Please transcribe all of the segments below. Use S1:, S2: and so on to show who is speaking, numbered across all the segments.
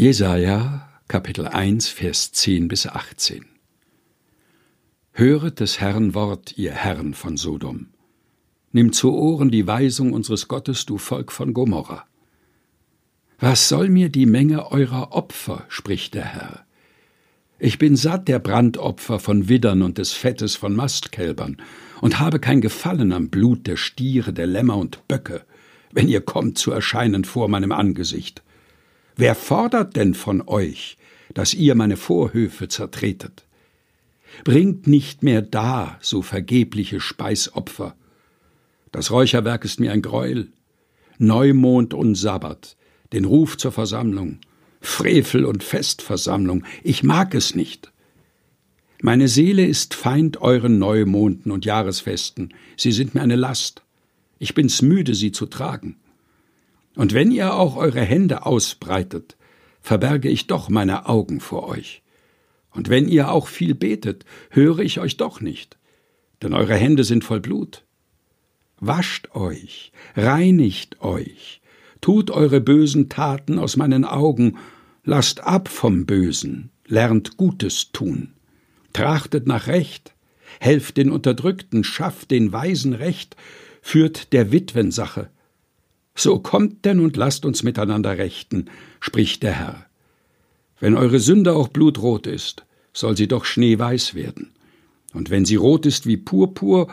S1: Jesaja, Kapitel 1, Vers 10 bis 18. Höret des Herrn Wort, ihr Herren von Sodom. Nimm zu Ohren die Weisung unseres Gottes, du Volk von Gomorra. Was soll mir die Menge eurer Opfer, spricht der Herr. Ich bin satt der Brandopfer von Widdern und des Fettes von Mastkälbern und habe kein Gefallen am Blut der Stiere, der Lämmer und Böcke, wenn ihr kommt zu erscheinen vor meinem Angesicht. Wer fordert denn von euch, dass ihr meine Vorhöfe zertretet? Bringt nicht mehr da so vergebliche Speisopfer. Das Räucherwerk ist mir ein Greuel. Neumond und Sabbat, den Ruf zur Versammlung, Frevel und Festversammlung, ich mag es nicht. Meine Seele ist Feind euren Neumonden und Jahresfesten, sie sind mir eine Last. Ich bin's müde, sie zu tragen. Und wenn ihr auch eure Hände ausbreitet, verberge ich doch meine Augen vor euch. Und wenn ihr auch viel betet, höre ich euch doch nicht, denn eure Hände sind voll Blut. Wascht euch, reinigt euch, tut eure bösen Taten aus meinen Augen, lasst ab vom Bösen, lernt Gutes tun, trachtet nach Recht, helft den Unterdrückten, schafft den Weisen Recht, führt der Witwen Sache, so kommt denn und lasst uns miteinander rechten, spricht der Herr. Wenn eure Sünde auch blutrot ist, soll sie doch schneeweiß werden. Und wenn sie rot ist wie Purpur,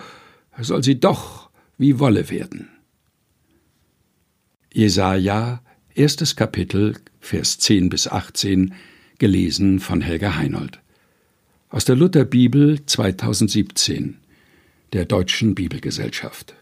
S1: soll sie doch wie Wolle werden. Jesaja, erstes Kapitel, Vers 10 bis 18, gelesen von Helga Heinold. Aus der Lutherbibel 2017, der Deutschen Bibelgesellschaft.